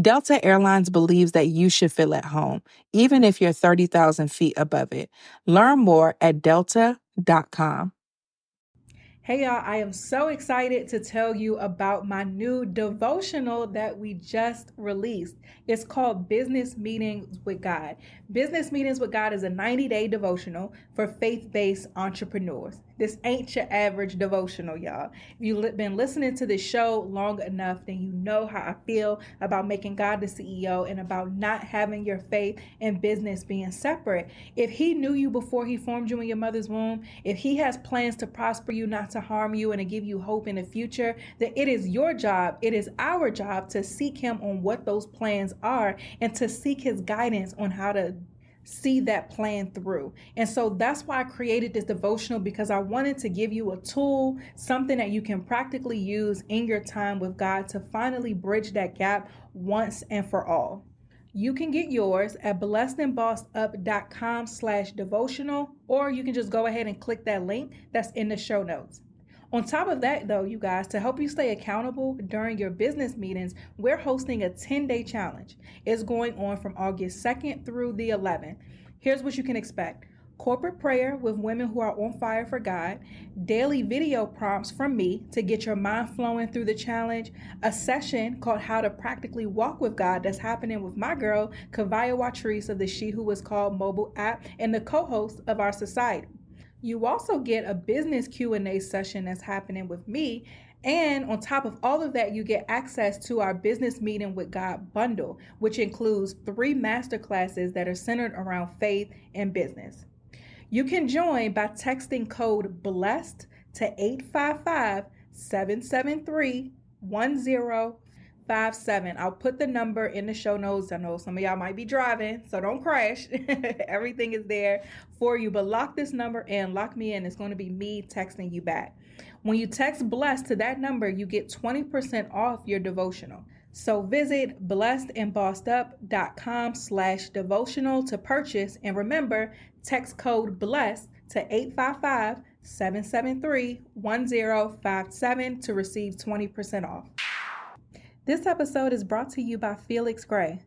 Delta Airlines believes that you should feel at home, even if you're 30,000 feet above it. Learn more at delta.com. Hey y'all, I am so excited to tell you about my new devotional that we just released. It's called Business Meetings with God. Business Meetings with God is a 90 day devotional for faith based entrepreneurs. This ain't your average devotional, y'all. If you've been listening to this show long enough, then you know how I feel about making God the CEO and about not having your faith and business being separate. If He knew you before He formed you in your mother's womb, if He has plans to prosper you, not to harm you, and to give you hope in the future, then it is your job, it is our job to seek Him on what those plans are and to seek His guidance on how to see that plan through. And so that's why I created this devotional because I wanted to give you a tool, something that you can practically use in your time with God to finally bridge that gap once and for all. You can get yours at blessedandbossedup.com slash devotional, or you can just go ahead and click that link that's in the show notes. On top of that, though, you guys, to help you stay accountable during your business meetings, we're hosting a 10 day challenge. It's going on from August 2nd through the 11th. Here's what you can expect corporate prayer with women who are on fire for God, daily video prompts from me to get your mind flowing through the challenge, a session called How to Practically Walk with God that's happening with my girl, Kavaya Watrice of the She Who Was Called mobile app, and the co-host of our society. You also get a business Q&A session that's happening with me and on top of all of that, you get access to our Business Meeting with God bundle, which includes three master classes that are centered around faith and business. You can join by texting code BLESSED to 855 773 1057. I'll put the number in the show notes. I know some of y'all might be driving, so don't crash. Everything is there for you, but lock this number in, lock me in. It's going to be me texting you back. When you text blessed to that number, you get 20% off your devotional. So visit blessedandbossedup.com slash devotional to purchase. And remember, text code BLESSED to 855-773-1057 to receive 20% off. This episode is brought to you by Felix Gray.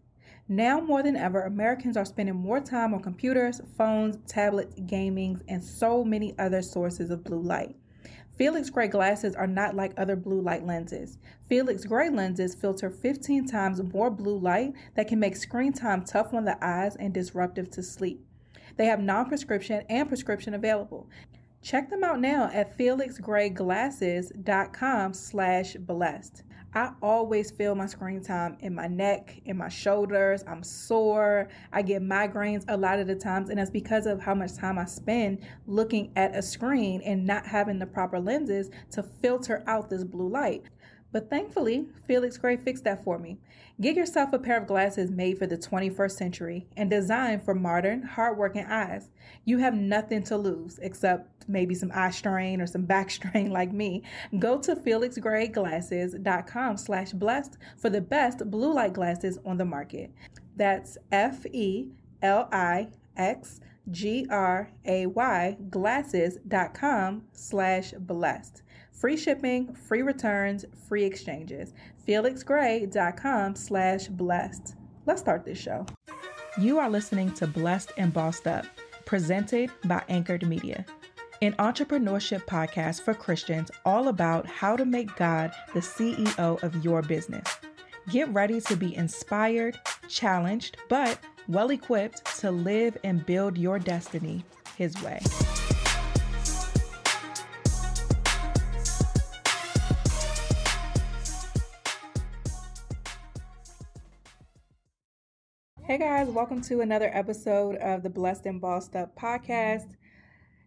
Now more than ever, Americans are spending more time on computers, phones, tablets, gaming, and so many other sources of blue light. Felix Gray glasses are not like other blue light lenses. Felix Gray lenses filter 15 times more blue light that can make screen time tough on the eyes and disruptive to sleep. They have non-prescription and prescription available. Check them out now at felixgrayglasses.com slash blessed. I always feel my screen time in my neck, in my shoulders. I'm sore. I get migraines a lot of the times, and that's because of how much time I spend looking at a screen and not having the proper lenses to filter out this blue light. But thankfully, Felix Gray fixed that for me. Get yourself a pair of glasses made for the 21st century and designed for modern, hardworking eyes. You have nothing to lose except maybe some eye strain or some back strain like me. Go to felixgrayglasses.com slash blessed for the best blue light glasses on the market. That's F-E-L-I-X-G-R-A-Y glasses.com slash blessed. Free shipping, free returns, free exchanges. FelixGray.com slash blessed. Let's start this show. You are listening to Blessed and Bossed Up, presented by Anchored Media. an entrepreneurship podcast for Christians all about how to make God the CEO of your business. Get ready to be inspired, challenged, but well equipped to live and build your destiny His way. Hey guys, welcome to another episode of the Blessed and Bossed Up podcast.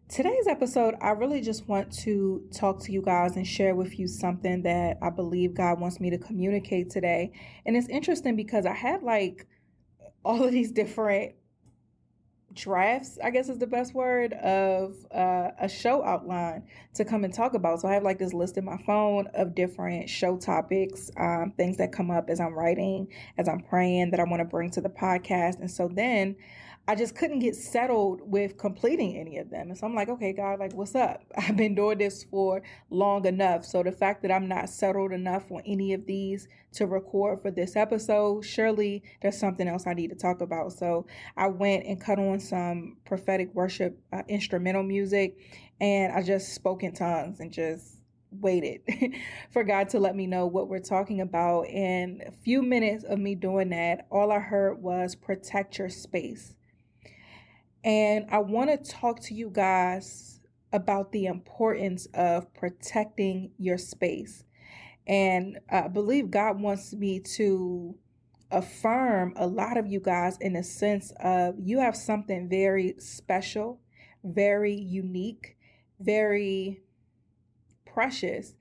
Today's episode, I really just want to talk to you guys and share with you something that I believe God wants me to communicate today. And it's interesting because I had like all of these different drafts, I guess is the best word, of uh, a show outline to come and talk about. So I have like this list in my phone of different show topics, um, things that come up as I'm writing, as I'm praying that I want to bring to the podcast. And so then I just couldn't get settled with completing any of them. And so I'm like, okay, God, like, what's up? I've been doing this for long enough. So the fact that I'm not settled enough on any of these to record for this episode, surely there's something else I need to talk about. So I went and cut on some prophetic worship uh, instrumental music and I just spoke in tongues and just waited for God to let me know what we're talking about. And a few minutes of me doing that, all I heard was protect your space. And I want to talk to you guys about the importance of protecting your space. And I believe God wants me to affirm a lot of you guys in the sense of you have something very special, very unique, very precious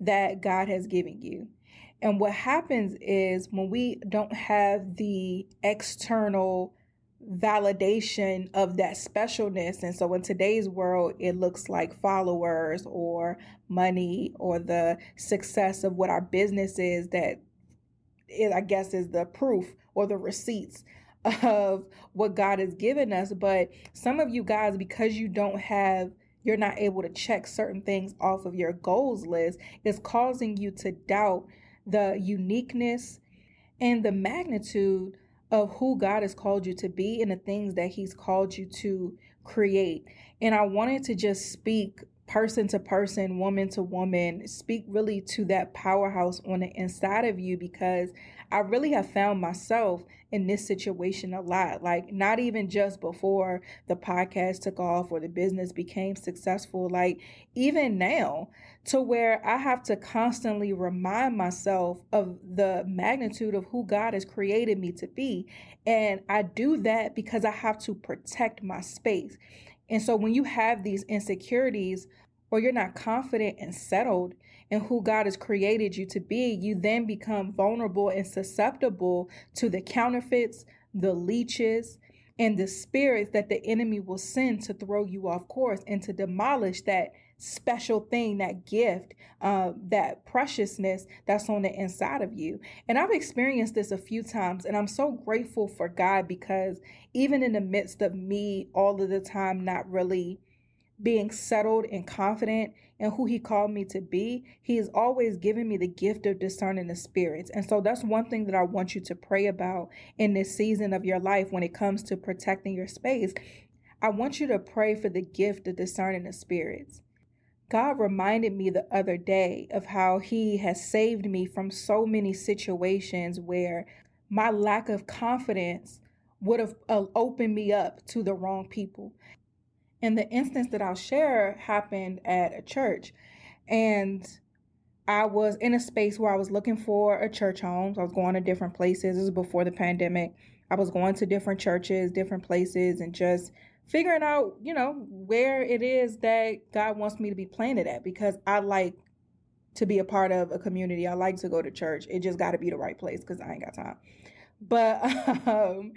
that God has given you. And what happens is when we don't have the external validation of that specialness. And so in today's world, it looks like followers or money or the success of what our business is that I guess is the proof or the receipts of what God has given us. But some of you guys, because you don't have you're not able to check certain things off of your goals list, is causing you to doubt the uniqueness and the magnitude of who God has called you to be and the things that He's called you to create. And I wanted to just speak person to person, woman to woman, speak really to that powerhouse on the inside of you because I really have found myself in this situation a lot. Like, not even just before the podcast took off or the business became successful, like, even now, to where I have to constantly remind myself of the magnitude of who God has created me to be. And I do that because I have to protect my space. And so when you have these insecurities or you're not confident and settled in who God has created you to be, you then become vulnerable and susceptible to the counterfeits, the leeches, and the spirits that the enemy will send to throw you off course and to demolish that special thing, that gift, uh, that preciousness that's on the inside of you. And I've experienced this a few times, and I'm so grateful for God because even in the midst of me all of the time not really being settled and confident in who he called me to be, he has always given me the gift of discerning the spirits. And so that's one thing that I want you to pray about in this season of your life when it comes to protecting your space. I want you to pray for the gift of discerning the spirits. God reminded me the other day of how He has saved me from so many situations where my lack of confidence would have uh, opened me up to the wrong people. And the instance that I'll share happened at a church. And I was in a space where I was looking for a church home. So I was going to different places. This was before the pandemic. I was going to different churches, different places, and just figuring out, you know, where it is that God wants me to be planted at because I like to be a part of a community. I like to go to church. It just got to be the right place because I ain't got time. But, um,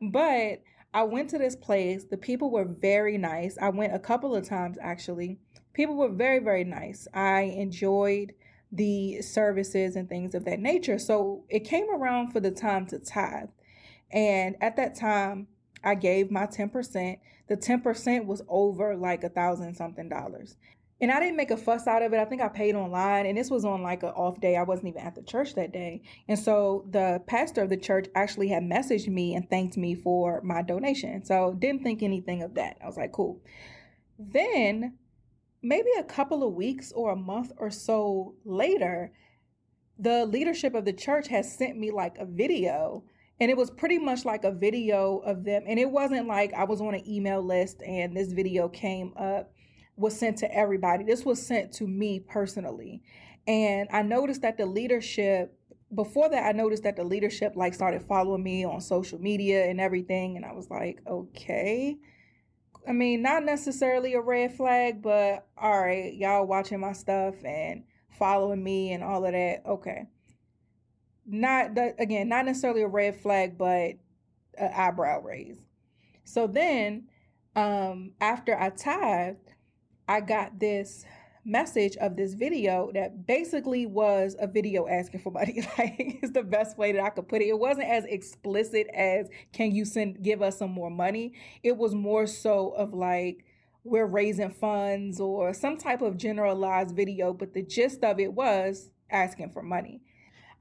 but I went to this place. The people were very nice. I went a couple of times actually. People were very, very nice. I enjoyed the services and things of that nature. So it came around for the time to tithe. And at that time, I gave my 10%. The 10% was over like a thousand something dollars. And I didn't make a fuss out of it. I think I paid online and this was on like an off day. I wasn't even at the church that day. And so the pastor of the church actually had messaged me and thanked me for my donation. So didn't think anything of that. I was like, cool. Then maybe a couple of weeks or a month or so later, the leadership of the church has sent me like a video and it was pretty much like a video of them and it wasn't like i was on an email list and this video came up was sent to everybody. This was sent to me personally. And i noticed that the leadership before that i noticed that the leadership like started following me on social media and everything. And i was like okay. I mean not necessarily a red flag but all right y'all watching my stuff and following me and all of that. Okay. Not that again, not necessarily a red flag, but an eyebrow raise. So then, um, after I tithed, I got this message of this video that basically was a video asking for money. like it's the best way that I could put it. It wasn't as explicit as can you send give us some more money. It was more so of like we're raising funds or some type of generalized video, but the gist of it was asking for money.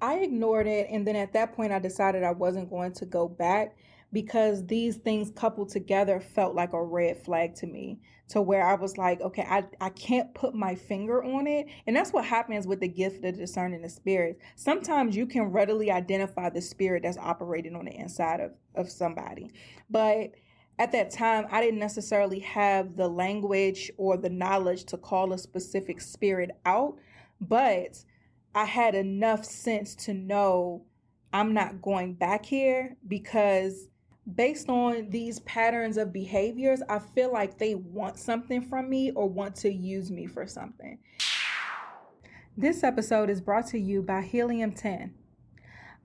I ignored it. And then at that point, I decided I wasn't going to go back because these things coupled together felt like a red flag to me to where I was like, okay, I, I can't put my finger on it. And that's what happens with the gift of discerning the spirit. Sometimes you can readily identify the spirit that's operating on the inside of, of somebody. But at that time, I didn't necessarily have the language or the knowledge to call a specific spirit out. But I had enough sense to know I'm not going back here because based on these patterns of behaviors, I feel like they want something from me or want to use me for something. This episode is brought to you by Helium 10.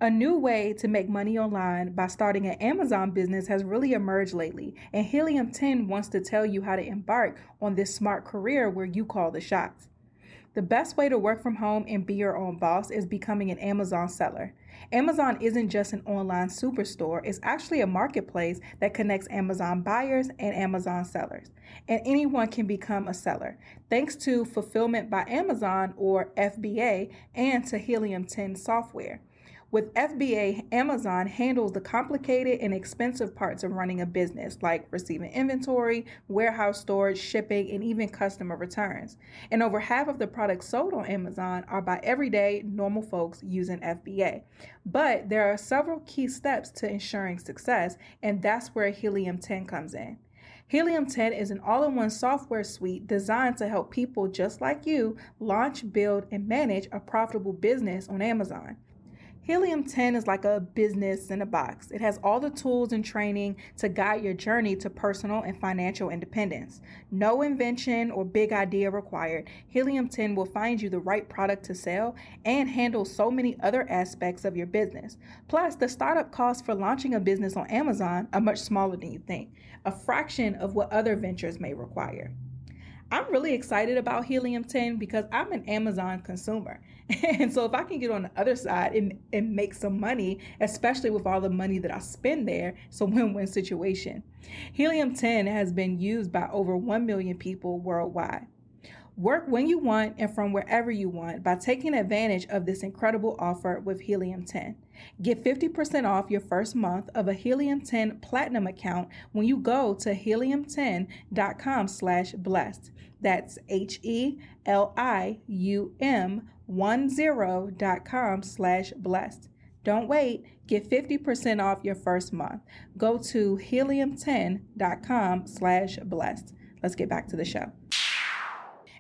A new way to make money online by starting an Amazon business has really emerged lately, and Helium 10 wants to tell you how to embark on this smart career where you call the shots. The best way to work from home and be your own boss is becoming an Amazon seller. Amazon isn't just an online superstore, it's actually a marketplace that connects Amazon buyers and Amazon sellers. And anyone can become a seller thanks to Fulfillment by Amazon or FBA and to Helium 10 software. With FBA, Amazon handles the complicated and expensive parts of running a business, like receiving inventory, warehouse storage, shipping, and even customer returns. And over half of the products sold on Amazon are by everyday, normal folks using FBA. But there are several key steps to ensuring success, and that's where Helium 10 comes in. Helium 10 is an all in one software suite designed to help people just like you launch, build, and manage a profitable business on Amazon. Helium 10 is like a business in a box. It has all the tools and training to guide your journey to personal and financial independence. No invention or big idea required. Helium 10 will find you the right product to sell and handle so many other aspects of your business. Plus, the startup costs for launching a business on Amazon are much smaller than you think, a fraction of what other ventures may require. I'm really excited about Helium 10 because I'm an Amazon consumer. And so if I can get on the other side and, and make some money, especially with all the money that I spend there, it's a win-win situation. Helium 10 has been used by over 1 million people worldwide. Work when you want and from wherever you want by taking advantage of this incredible offer with Helium 10. Get 50% off your first month of a Helium 10 Platinum account when you go to helium10.com slash blessed. That's H-E-L-I-U-M 10.com slash blessed. Don't wait. Get 50% off your first month. Go to helium10.com slash blessed. Let's get back to the show.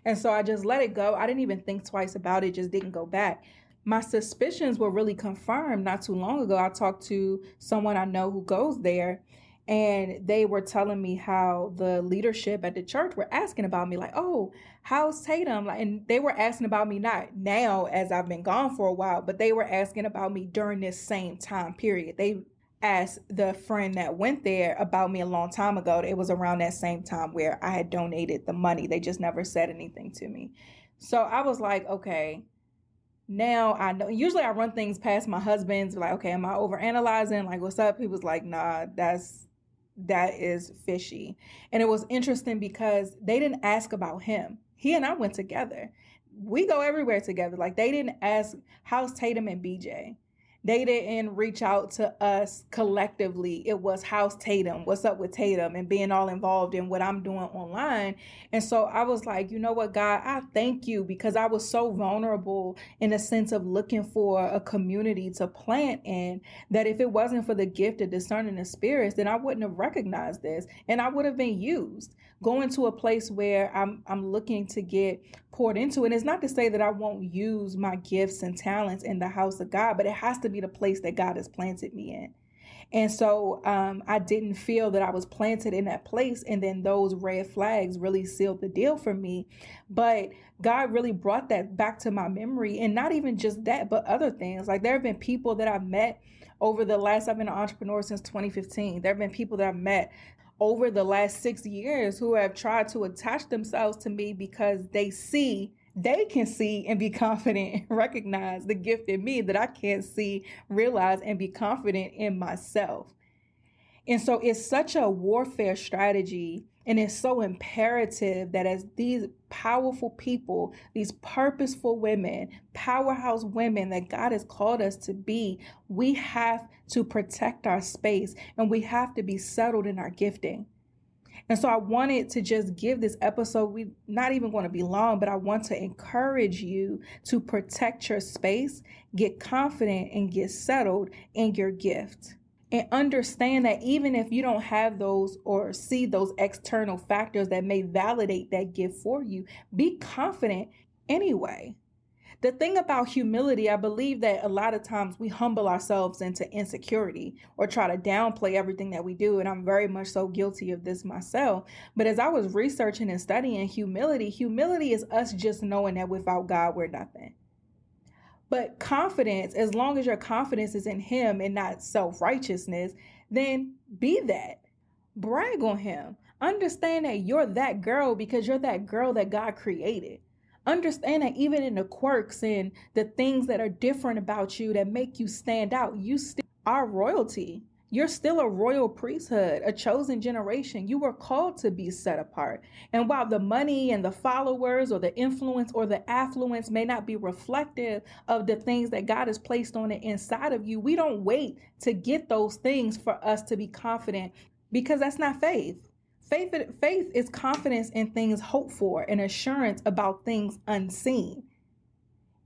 And so I just let it go. I didn't even think twice about it, just didn't go back. My suspicions were really confirmed not too long ago. I talked to someone I know who goes there, and they were telling me how the leadership at the church were asking about me, like, oh, how's Tatum? Like, and they were asking about me not now as I've been gone for a while, but they were asking about me during this same time period. They asked the friend that went there about me a long time ago. It was around that same time where I had donated the money. They just never said anything to me. So I was like, okay, now I know. Usually I run things past my husband's, like, okay, am I over analyzing? Like, what's up? He was like, nah, that's that is fishy. And it was interesting because they didn't ask about him. He and I went together. We go everywhere together. Like they didn't ask how's Tatum and BJ They didn't reach out to us collectively. It was House Tatum, what's up with Tatum, and being all involved in what I'm doing online. And so I was like, you know what, God, I thank you because I was so vulnerable in a sense of looking for a community to plant in that if it wasn't for the gift of discerning the spirits, then I wouldn't have recognized this and I would have been used. Going to a place where I'm I'm looking to get poured into. And it's not to say that I won't use my gifts and talents in the house of God, but it has to be the place that God has planted me in. And so um, I didn't feel that I was planted in that place. And then those red flags really sealed the deal for me. But God really brought that back to my memory. And not even just that, but other things. Like there have been people that I've met over the last, I've been an entrepreneur since 2015. There have been people that I've met over the last six years who have tried to attach themselves to me because they see they can see and be confident and recognize the gift in me that I can't see, realize, and be confident in myself. And so it's such a warfare strategy. And it's so imperative that as these powerful people, these purposeful women, powerhouse women that God has called us to be, we have to protect our space and we have to be settled in our gifting. And so I wanted to just give this episode, we're not even going to be long, but I want to encourage you to protect your space, get confident and get settled in your gift. And understand that even if you don't have those or see those external factors that may validate that gift for you, be confident anyway. The thing about humility, I believe that a lot of times we humble ourselves into insecurity or try to downplay everything that we do. And I'm very much so guilty of this myself. But as I was researching and studying humility, humility is us just knowing that without God, we're nothing. But confidence, as long as your confidence is in Him and not self righteousness, then be that. Brag on Him. Understand that you're that girl because you're that girl that God created understand that even in the quirks and the things that are different about you that make you stand out, you still are royalty. You're still a royal priesthood, a chosen generation. You were called to be set apart. And while the money and the followers or the influence or the affluence may not be reflective of the things that God has placed on the inside of you, we don't wait to get those things for us to be confident because that's not faith. Faith, faith is confidence in things hoped for and assurance about things unseen.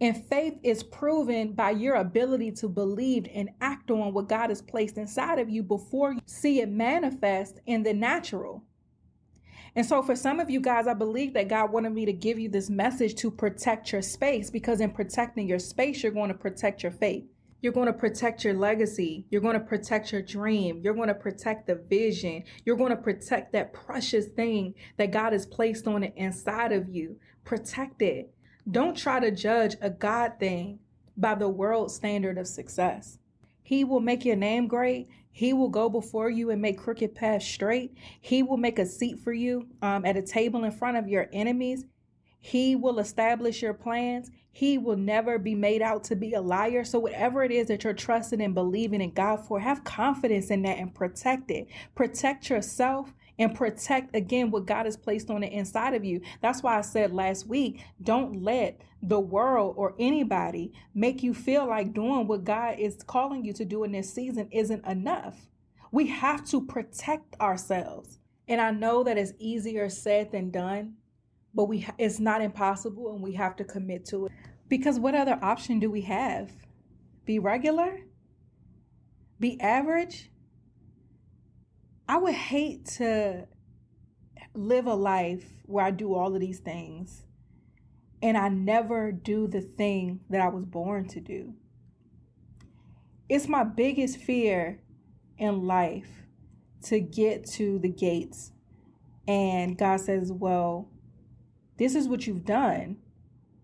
And faith is proven by your ability to believe and act on what God has placed inside of you before you see it manifest in the natural. And so, for some of you guys, I believe that God wanted me to give you this message to protect your space because in protecting your space, you're going to protect your faith. You're going to protect your legacy. You're going to protect your dream. You're going to protect the vision. You're going to protect that precious thing that God has placed on the inside of you. Protect it. Don't try to judge a God thing by the world standard of success. He will make your name great. He will go before you and make crooked paths straight. He will make a seat for you um, at a table in front of your enemies. He will establish your plans. He will never be made out to be a liar. So, whatever it is that you're trusting and believing in God for, have confidence in that and protect it. Protect yourself and protect again what God has placed on the inside of you. That's why I said last week don't let the world or anybody make you feel like doing what God is calling you to do in this season isn't enough. We have to protect ourselves. And I know that it's easier said than done but we it's not impossible and we have to commit to it. Because what other option do we have? Be regular? Be average? I would hate to live a life where i do all of these things and i never do the thing that i was born to do. It's my biggest fear in life to get to the gates and god says well this is what you've done,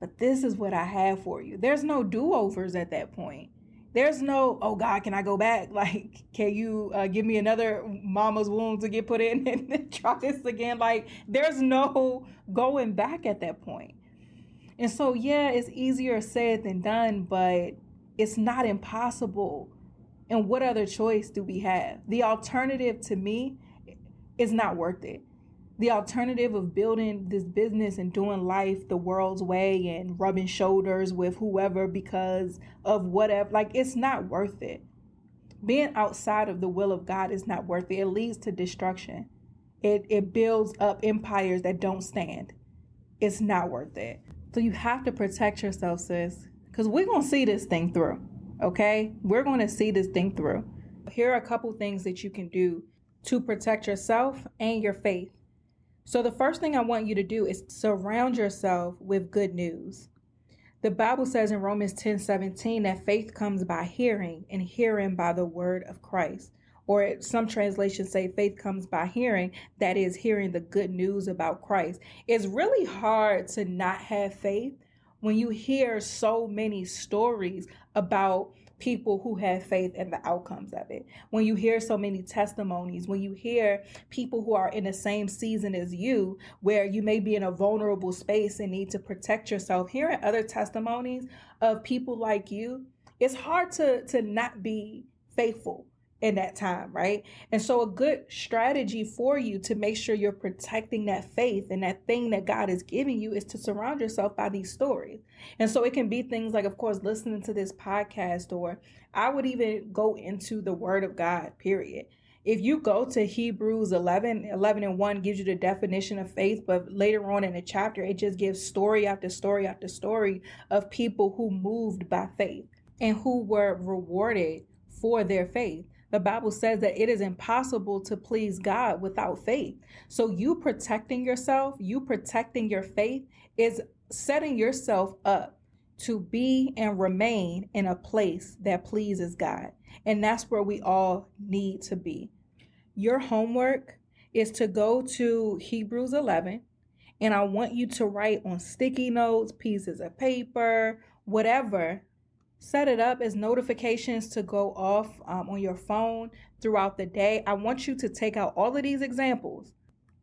but this is what I have for you. There's no do overs at that point. There's no, oh God, can I go back? Like, can you uh, give me another mama's womb to get put in and try this again? Like, there's no going back at that point. And so, yeah, it's easier said than done, but it's not impossible. And what other choice do we have? The alternative to me is not worth it the alternative of building this business and doing life the world's way and rubbing shoulders with whoever because of whatever, like it's not worth it. Being outside of the will of God is not worth it. It leads to destruction. It it builds up empires that don't stand. It's not worth it. So you have to protect yourself, sis, because we're gonna see this thing through. Okay, we're gonna see this thing through. Here are a couple things that you can do to protect yourself and your faith. So, the first thing I want you to do is surround yourself with good news. The Bible says in Romans 10 17 that faith comes by hearing, and hearing by the word of Christ. Or some translations say faith comes by hearing, that is, hearing the good news about Christ. It's really hard to not have faith when you hear so many stories about people who have faith in the outcomes of it. When you hear so many testimonies, when you hear people who are in the same season as you, where you may be in a vulnerable space and need to protect yourself, hearing other testimonies of people like you, it's hard to to not be faithful in that time, right? And so, a good strategy for you to make sure you're protecting that faith and that thing that God is giving you is to surround yourself by these stories. And so, it can be things like, of course, listening to this podcast, or I would even go into the Word of God, period. If you go to Hebrews 11, 11 and 1 gives you the definition of faith, but later on in the chapter, it just gives story after story after story of people who moved by faith and who were rewarded for their faith. The Bible says that it is impossible to please God without faith. So, you protecting yourself, you protecting your faith, is setting yourself up to be and remain in a place that pleases God. And that's where we all need to be. Your homework is to go to Hebrews 11, and I want you to write on sticky notes, pieces of paper, whatever Set it up as notifications to go off um, on your phone throughout the day. I want you to take out all of these examples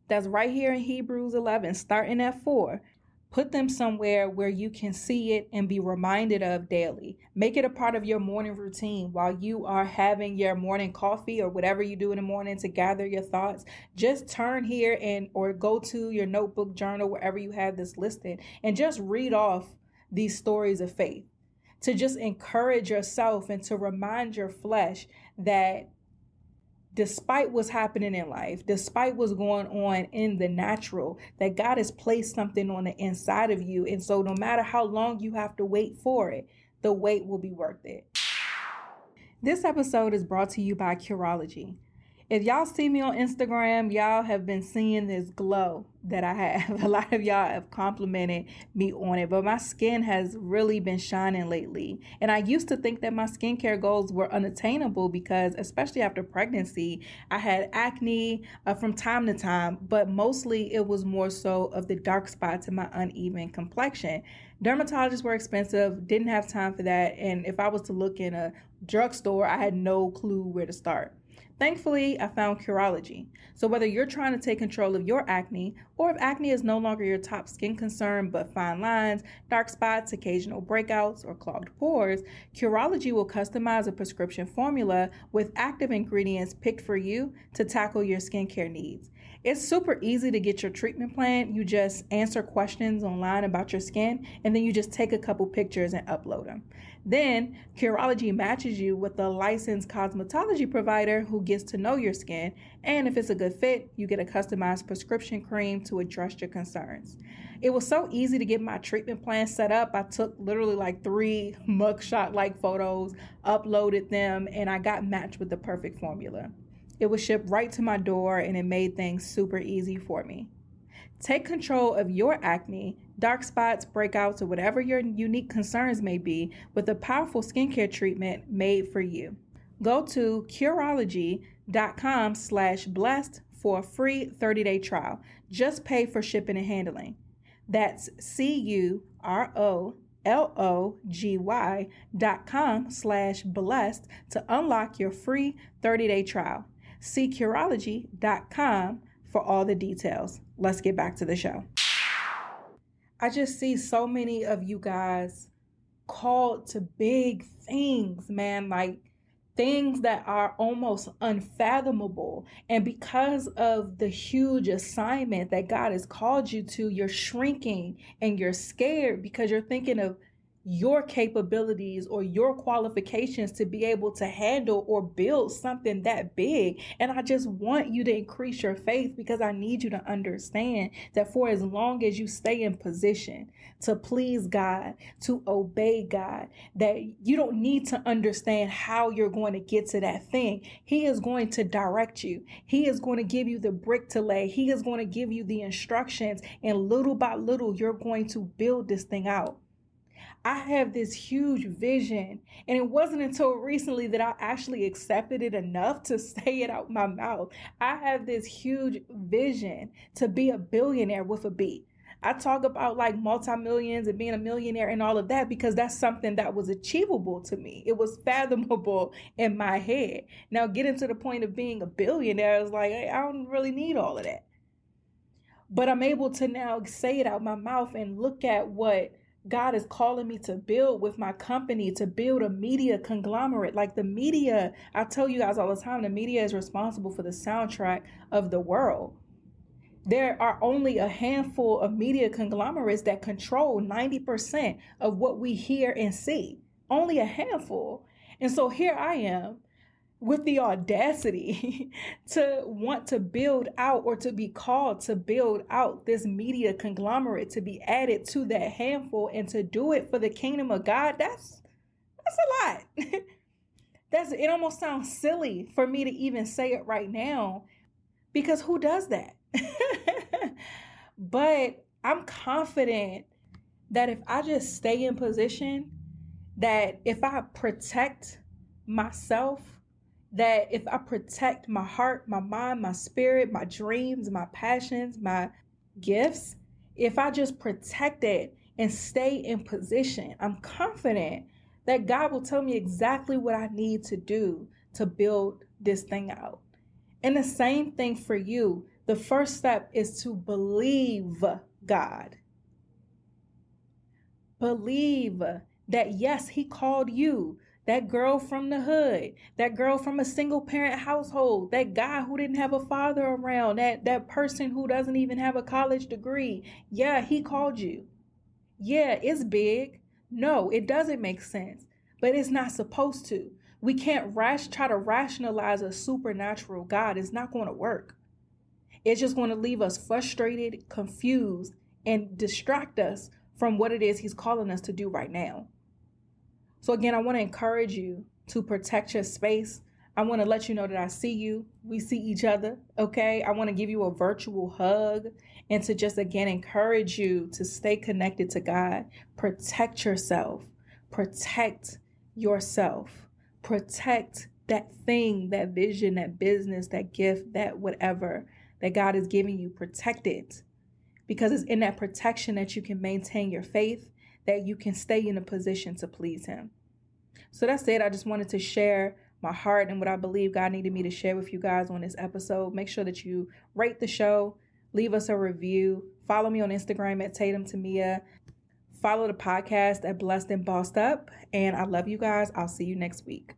that's right here in Hebrews 11, starting at 4. Put them somewhere where you can see it and be reminded of daily. Make it a part of your morning routine while you are having your morning coffee or whatever you do in the morning to gather your thoughts. Just turn here and or go to your notebook journal wherever you have this listed and just read off these stories of faith to just encourage yourself and to remind your flesh that despite what's happening in life, despite what's going on in the natural, that God has placed something on the inside of you. And so, no matter how long you have to wait for it, the wait will be worth it. This episode is brought to you by Curology. If y'all see me on Instagram, y'all have been seeing this glow that I have. A lot of y'all have complimented me on it, but my skin has really been shining lately. And I used to think that my skincare goals were unattainable because, especially after pregnancy, I had acne uh, from time to time, but mostly it was more so of the dark spots in my uneven complexion. Dermatologists were expensive, didn't have time for that. And if I was to look in a drugstore, I had no clue where to start. Thankfully, I found Curology. So, whether you're trying to take control of your acne, or if acne is no longer your top skin concern but fine lines, dark spots, occasional breakouts, or clogged pores, Curology will customize a prescription formula with active ingredients picked for you to tackle your skincare needs. It's super easy to get your treatment plan. You just answer questions online about your skin, and then you just take a couple pictures and upload them. Then, Curology matches you with a licensed cosmetology provider who gets to know your skin, and if it's a good fit, you get a customized prescription cream to address your concerns. It was so easy to get my treatment plan set up. I took literally like three mugshot like photos, uploaded them, and I got matched with the perfect formula. It was shipped right to my door and it made things super easy for me. Take control of your acne, dark spots, breakouts, or whatever your unique concerns may be with a powerful skincare treatment made for you. Go to Curology.com slash blessed for a free 30-day trial. Just pay for shipping and handling. That's C-U-R-O-L-O-G-Y dot com slash blessed to unlock your free 30-day trial. See Curology.com for all the details. Let's get back to the show. I just see so many of you guys called to big things, man. Like things that are almost unfathomable. And because of the huge assignment that God has called you to, you're shrinking and you're scared because you're thinking of your capabilities or your qualifications to be able to handle or build something that big. And I just want you to increase your faith because I need you to understand that for as long as you stay in position to please God, to obey God, that you don't need to understand how you're going to get to that thing. He is going to direct you. He is going to give you the brick to lay. He is going to give you the instructions and little by little, you're going to build this thing out. I have this huge vision. And it wasn't until recently that I actually accepted it enough to say it out my mouth. I have this huge vision to be a billionaire with a B. I talk about like multi-millions and being a millionaire and all of that because that's something that was achievable to me. It was fathomable in my head. Now getting to the point of being a billionaire is like, hey, I don't really need all of that. But I'm able to now say it out my mouth and look at what God is calling me to build with my company, to build a media conglomerate. Like the media, I tell you guys all the time, the media is responsible for the soundtrack of the world. There are only a handful of media conglomerates that control 90% of what we hear and see. Only a handful. And so here I am with the audacity to want to build out or to be called to build out this media conglomerate to be added to that handful and to do it for the kingdom of God that's that's a lot. That's it almost sounds silly for me to even say it right now because who does that? But I'm confident that if I just stay in position that if I protect myself that if I protect my heart, my mind, my spirit, my dreams, my passions, my gifts, if I just protect it and stay in position, I'm confident that God will tell me exactly what I need to do to build this thing out. And the same thing for you. The first step is to believe God. Believe that yes, He called you that girl from the hood, that girl from a single parent household, that guy who didn't have a father around, that, that person who doesn't even have a college degree. Yeah, he called you. Yeah, it's big. No, it doesn't make sense, but it's not supposed to. We can't rash, try to rationalize a supernatural God. It's not going to work. It's just going to leave us frustrated, confused, and distract us from what it is he's calling us to do right now. So, again, I want to encourage you to protect your space. I want to let you know that I see you. We see each other. Okay. I want to give you a virtual hug and to just again encourage you to stay connected to God. Protect yourself. Protect yourself. Protect that thing, that vision, that business, that gift, that whatever that God is giving you. Protect it because it's in that protection that you can maintain your faith that you can stay in a position to please Him. So that's it. I just wanted to share my heart and what I believe God needed me to share with you guys on this episode. Make sure that you rate the show, leave us a review, follow me on Instagram at Tatum Temia, follow the podcast at Blessed and Bossed Up. And I love you guys. I'll see you next week.